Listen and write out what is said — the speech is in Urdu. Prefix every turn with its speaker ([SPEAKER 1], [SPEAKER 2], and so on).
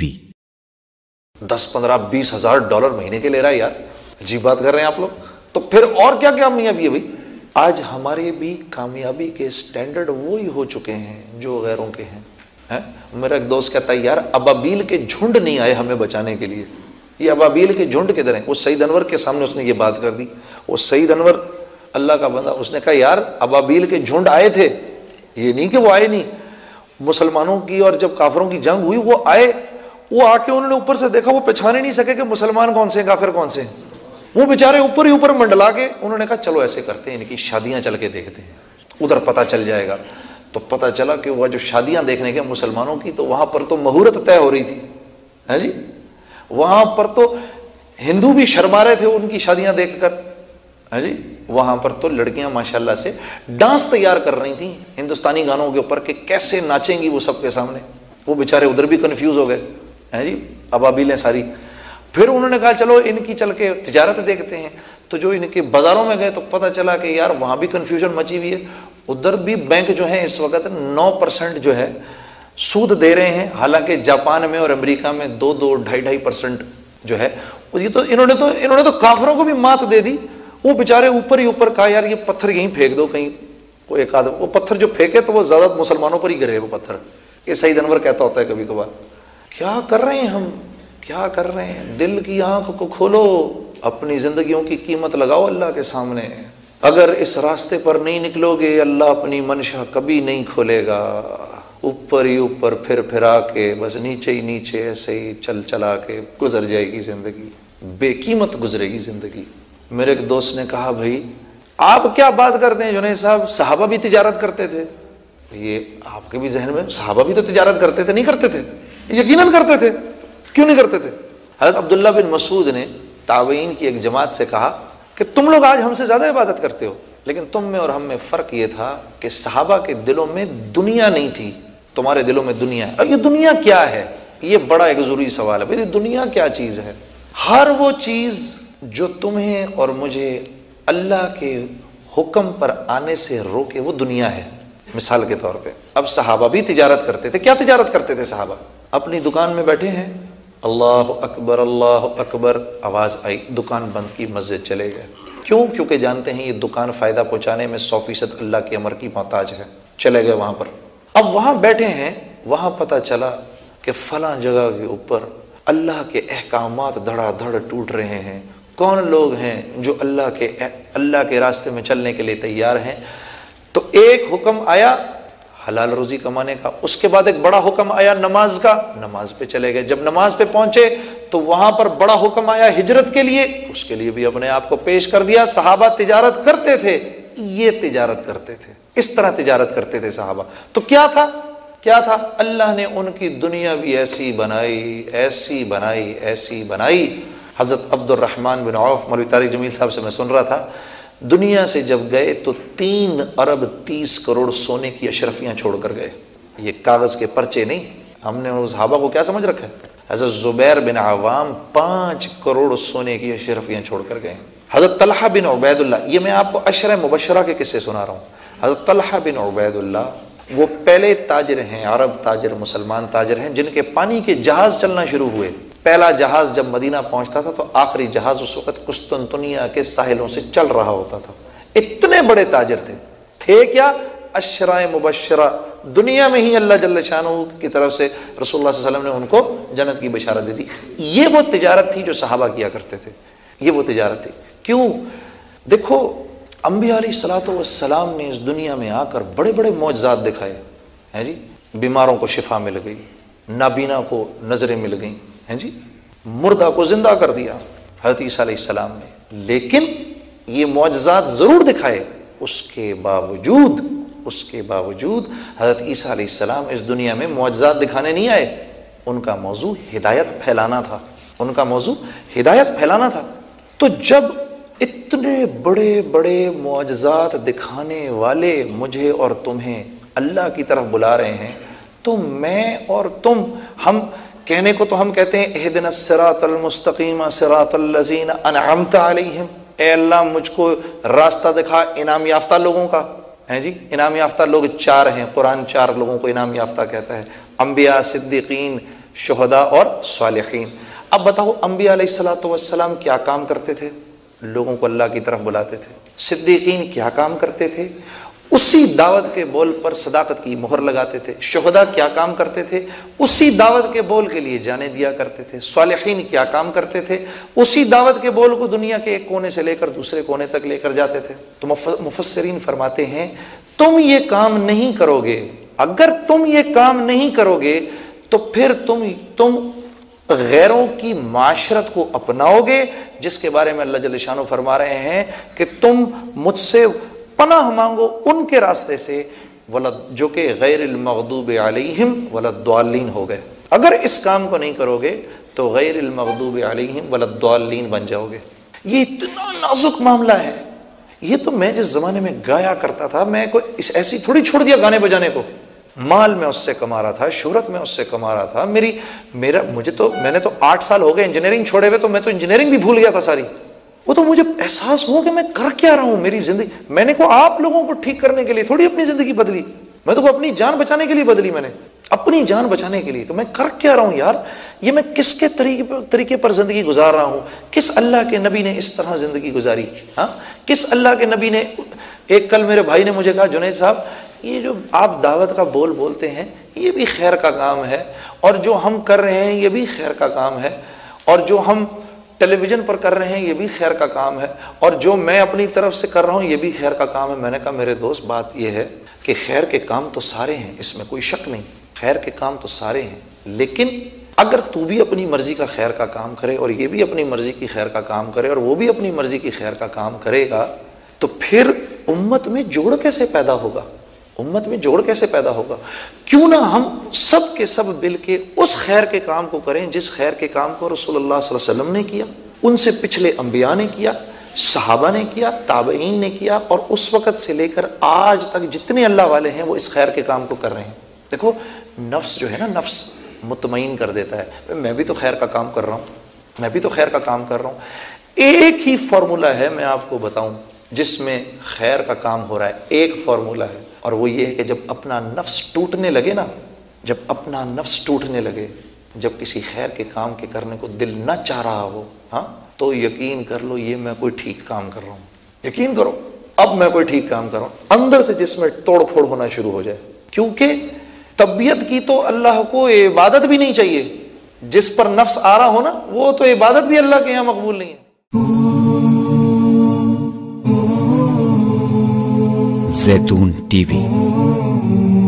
[SPEAKER 1] وی۔
[SPEAKER 2] دس پندرہ بیس ہزار ڈالر مہینے کے لے رہا ہے یار۔ عجیب بات کر رہے ہیں آپ لوگ۔ تو پھر اور کیا کامیابی ہے بھائی آج ہمارے بھی کامیابی کے اسٹینڈرڈ وہی ہو چکے ہیں جو غیروں کے ہیں؟ میرا ایک دوست کہتا ہے، یار، ابابیل کے جھنڈ نہیں آئے ہمیں بچانے کے لیے۔ یہ ابابیل کے جھنڈ کدھر ہیں؟ وہ سعید انور کے سامنے اس نے یہ بات کر دی۔ وہ سعید انور، اللہ کا بندہ، اس نے کہا، یار، ابابیل کے جھنڈ آئے تھے۔ یہ نہیں کہ وہ آئے نہیں۔ مسلمانوں کی اور جب کافروں کی جنگ ہوئی، وہ آئے۔ وہ آ کے انہوں نے اوپر سے دیکھا، وہ پہچانے نہیں سکے کہ مسلمان کون سے ہیں، کافر کون سے ہیں۔ وہ بےچارے اوپر ہی اوپر منڈلا کے انہوں نے کہا، چلو ایسے کرتے ہیں، ان کی شادیاں چل کے دیکھتے ہیں۔ ادھر پتہ چل جائے گا۔ تو پتہ چلا کہ وہ جو شادیاں دیکھنے کے مسلمانوں کی، تو وہاں پر تو مہورت طے ہو رہی تھی۔ ہے جی؟ وہاں پر تو ہندو بھی شرما رہے تھے ان کی شادیاں دیکھ کر۔ ہے جی؟ وہاں پر تو لڑکیاں ماشاء اللہ سے ڈانس تیار کر رہی تھیں ہندوستانی گانوں کے اوپر کہ کیسے ناچیں گی وہ سب کے سامنے۔ وہ بےچارے ادھر بھی کنفیوز ہو گئے۔ ہیں جی؟ ابابیلیں ساری۔ پھر انہوں نے کہا، چلو ان کی چل کے تجارت دیکھتے ہیں۔ تو جو ان کے بازاروں میں گئے تو پتہ چلا کہ یار وہاں بھی کنفیوژن مچی ہوئی ہے۔ ادھر بھی بینک جو ہے اس وقت نو پرسینٹ جو ہے سود دے رہے ہیں۔ حالانکہ جاپان میں اور امریکہ میں دو دو ڈھائی ڈھائی پرسینٹ جو ہے۔ یہ تو انہوں نے تو، انہوں نے تو کافروں کو بھی مات دے دی۔ وہ بےچارے اوپر ہی اوپر کہا، یار یہ پتھر یہیں پھینک دو، کہیں کوئی ایک آدھ، وہ پتھر جو پھینکے تو وہ زیادہ مسلمانوں پر ہی گرے، وہ پتھر۔ یہ سعید انور کہتا ہوتا ہے کبھی کبھار۔ کیا کر رہے ہیں ہم؟ کیا کر رہے ہیں؟ دل کی آنکھ کو کھولو، اپنی زندگیوں کی قیمت لگاؤ اللہ کے سامنے۔ اگر اس راستے پر نہیں نکلو گے، اللہ اپنی منشا کبھی نہیں کھولے گا۔ اوپر ہی اوپر پھر پھرا کے، بس نیچے ہی نیچے ایسے ہی چل چلا کے گزر جائے گی زندگی۔ بے قیمت گزرے گی زندگی۔ میرے ایک دوست نے کہا، بھائی، آپ کیا بات کرتے ہیں جنید صاحب؟ صحابہ بھی تجارت کرتے تھے۔ یہ آپ کے بھی ذہن میں صحابہ بھی تو تجارت کرتے تھے، نہیں کرتے تھے؟ یقیناً کرتے تھے۔ کیوں نہیں کرتے تھے؟ حضرت عبداللہ بن مسعود نے تعوین کی ایک جماعت سے کہا کہ تم لوگ آج ہم سے زیادہ عبادت کرتے ہو، لیکن تم میں اور ہم میں فرق یہ تھا کہ صحابہ کے دلوں میں دنیا نہیں تھی، تمہارے دلوں میں دنیا ہے۔ یہ دنیا کیا ہے؟ یہ بڑا ایک ضروری سوال ہے۔ دنیا کیا چیز ہے؟ ہر وہ چیز جو تمہیں اور مجھے اللہ کے حکم پر آنے سے روکے، وہ دنیا ہے۔ مثال کے طور پہ، اب صحابہ بھی تجارت کرتے تھے۔ کیا تجارت کرتے تھے صحابہ؟ اپنی دکان میں بیٹھے ہیں۔ اللہ اکبر اللہ اکبر۔ آواز آئی، دکان بند کی مسجد چلے گئے۔ کیوں؟ کیونکہ جانتے ہیں یہ دکان فائدہ پہنچانے میں سو فیصد اللہ کے امر کی محتاج ہے۔ چلے گئے وہاں پر۔ اب وہاں بیٹھے ہیں، وہاں پتہ چلا کہ فلاں جگہ کے اوپر اللہ کے احکامات دھڑا دھڑ ٹوٹ رہے ہیں۔ کون لوگ ہیں جو اللہ کے اللہ کے راستے میں چلنے کے لیے تیار ہیں؟ تو ایک حکم آیا حلال روزی کمانے کا۔ اس کے بعد ایک بڑا حکم آیا نماز کا۔ نماز پہ چلے گئے۔ جب نماز پہ پہنچے تو وہاں پر بڑا حکم آیا ہجرت کے لیے۔ اس کے لیے بھی اپنے آپ کو پیش کر دیا۔ صحابہ تجارت کرتے تھے۔ یہ تجارت کرتے تھے۔ اس طرح تجارت کرتے تھے صحابہ۔ تو کیا تھا؟ کیا تھا؟ اللہ نے ان کی دنیا بھی ایسی بنائی ایسی بنائی ایسی بنائی۔ حضرت عبد الرحمن بن عوف، مولوی طارق جمیل صاحب سے میں سن رہا تھا۔ دنیا سے جب گئے تو تین ارب تیس کروڑ سونے کی اشرفیاں چھوڑ کر گئے۔ یہ کاغذ کے پرچے نہیں۔ ہم نے اس صحابہ کو کیا سمجھ رکھا ہے؟ حضرت زبیر بن عوام پانچ کروڑ سونے کی اشرفیاں چھوڑ کر گئے۔ حضرت طلحہ بن عبید اللہ یہ میں آپ کو اشر مبشرہ کے قصے سنا رہا ہوں۔ حضرت طلحہ بن عبید اللہ وہ پہلے تاجر ہیں، عرب تاجر، مسلمان تاجر ہیں، جن کے پانی کے جہاز چلنا شروع ہوئے۔ پہلا جہاز جب مدینہ پہنچتا تھا تو آخری جہاز اس وقت قسطنطنیہ کے ساحلوں سے چل رہا ہوتا تھا۔ اتنے بڑے تاجر تھے۔ تھے کیا؟ اشرائے مبشرہ۔ دنیا میں ہی اللہ جل شاہ کی طرف سے رسول اللہ صلی اللہ علیہ وسلم نے ان کو جنت کی بشارت دے دی یہ وہ تجارت تھی جو صحابہ کیا کرتے تھے۔ یہ وہ تجارت تھی۔ کیوں؟ دیکھو، انبیاء علیہ السلاۃ والسلام نے اس دنیا میں آ کر بڑے بڑے معجزات دکھائے۔ ہیں جی؟ بیماروں کو شفا مل گئی، نابینا کو نظریں مل گئیں۔ ہیں جی؟ مردہ کو زندہ کر دیا حضرت عیسیٰ علیہ السلام نے۔ لیکن یہ معجزات ضرور دکھائے۔ اس کے باوجود، اس کے باوجود حضرت عیسیٰ علیہ السلام اس دنیا میں معجزات دکھانے نہیں آئے۔ ان کا موضوع ہدایت پھیلانا تھا۔ ان کا موضوع ہدایت پھیلانا تھا۔ تو جب اتنے بڑے بڑے معجزات دکھانے والے مجھے اور تمہیں اللہ کی طرف بلا رہے ہیں، تو میں اور تم، ہم کہنے کو تو ہم کہتے ہیں اہدن الصراط المستقیم، صراط الذین انعمت علیہم۔ اے اللہ، مجھ کو راستہ دکھا انعام یافتہ لوگوں کا۔ ہیں جی؟ انعام یافتہ لوگ چار ہیں۔ قرآن چار لوگوں کو انعام یافتہ کہتا ہے۔ انبیاء، صدیقین، شہداء اور صالحین۔ اب بتاؤ، انبیاء علیہ السلاۃ والسلام کیا کام کرتے تھے؟ لوگوں کو اللہ کی طرف بلاتے تھے۔ صدیقین کیا کام کرتے تھے؟ اسی دعوت کے بول پر صداقت کی مہر لگاتے تھے شہدا کیا کام کرتے تھے؟ اسی دعوت کے بول کے لیے جانے دیا کرتے تھے، صالحین کیا کام کرتے تھے؟ اسی دعوت کے بول کو دنیا کے ایک کونے سے لے کر دوسرے کونے تک لے کر جاتے تھے۔ تو مفسرین فرماتے ہیں، تم یہ کام نہیں کرو گے اگر تم یہ کام نہیں کرو گے تو پھر تم تم غیروں کی معاشرت کو اپناؤ گے جس کے بارے میں اللہ جل شانو فرما رہے ہیں کہ تم مجھ سے پناہ مانگو ان کے راستے سے، ولد، جو کہ غیر المغضوب علیہم ولد دوالین ہو گئے۔ اگر اس کام کو نہیں کرو گے، تو غیر المغضوب علیہم ولد دوالین بن جاؤ گے۔ یہ اتنا نازک معاملہ ہے۔ یہ تو میں جس زمانے میں گایا کرتا تھا، میں کوئی ایسی تھوڑی چھوڑ دیا گانے بجانے کو۔ مال میں اس سے کما رہا تھا، شہرت میں اس سے کما رہا تھا۔ میری، میرا، مجھے تو، میں نے تو آٹھ سال ہو گئے انجینئرنگ چھوڑے ہوئے، تو میں تو انجینئرنگ بھی بھول گیا تھا ساری۔ وہ تو مجھے احساس ہوا کہ میں کر کیا رہا ہوں میری زندگی۔ میں نے کو آپ لوگوں کو ٹھیک کرنے کے لیے تھوڑی اپنی زندگی بدلی۔ میں تو اپنی جان بچانے کے لیے بدلی میں نے۔ اپنی جان بچانے کے لیے۔ کہ میں کر کیا رہا ہوں یار؟ یہ میں کس کے طریقے طریقے پر زندگی گزار رہا ہوں؟ کس اللہ کے نبی نے اس طرح زندگی گزاری؟ ہاں؟ کس اللہ کے نبی نے ایک کل میرے بھائی نے مجھے کہا، جنید صاحب، یہ جو آپ دعوت کا بول بولتے ہیں، یہ بھی خیر کا کام ہے۔ اور جو ہم کر رہے ہیں، یہ بھی خیر کا کام ہے۔ اور جو ہم ٹیلی ویژن پر کر رہے ہیں، یہ بھی خیر کا کام ہے۔ اور جو میں اپنی طرف سے کر رہا ہوں، یہ بھی خیر کا کام ہے۔ میں نے کہا، میرے دوست، بات یہ ہے کہ خیر کے کام تو سارے ہیں، اس میں کوئی شک نہیں۔ خیر کے کام تو سارے ہیں۔ لیکن اگر تو بھی اپنی مرضی کا خیر کا کام کرے اور یہ بھی اپنی مرضی کی خیر کا کام کرے اور وہ بھی اپنی مرضی کی خیر کا کام کرے گا، تو پھر امت میں جوڑ کیسے پیدا ہوگا؟ امت میں جوڑ کیسے پیدا ہوگا؟ کیوں نہ ہم سب کے سب مل کے اس خیر کے کام کو کریں جس خیر کے کام کو رسول اللہ صلی اللہ علیہ وسلم نے کیا، ان سے پچھلے انبیاء نے کیا، صحابہ نے کیا، تابعین نے کیا، اور اس وقت سے لے کر آج تک جتنے اللہ والے ہیں وہ اس خیر کے کام کو کر رہے ہیں۔ دیکھو، نفس جو ہے نا، نفس مطمئن کر دیتا ہے۔ میں بھی تو خیر کا کام کر رہا ہوں، میں بھی تو خیر کا کام کر رہا ہوں۔ ایک ہی فارمولا ہے، میں آپ کو بتاؤں، جس میں خیر کا کام ہو رہا ہے، ایک فارمولا ہے۔ اور وہ یہ ہے کہ جب اپنا نفس ٹوٹنے لگے نا، جب اپنا نفس ٹوٹنے لگے، جب کسی خیر کے کام کے کرنے کو دل نہ چاہ رہا ہو ہاں تو یقین کر لو یہ میں کوئی ٹھیک کام کر رہا ہوں۔ یقین کرو، اب میں کوئی ٹھیک کام کر رہا ہوں۔ اندر سے جس میں توڑ پھوڑ ہونا شروع ہو جائے۔ کیونکہ طبیعت کی تو اللہ کو عبادت بھی نہیں چاہیے۔ جس پر نفس آ رہا ہو نا، وہ تو عبادت بھی اللہ کے یہاں مقبول نہیں ہے۔
[SPEAKER 1] زیتون ٹی وی۔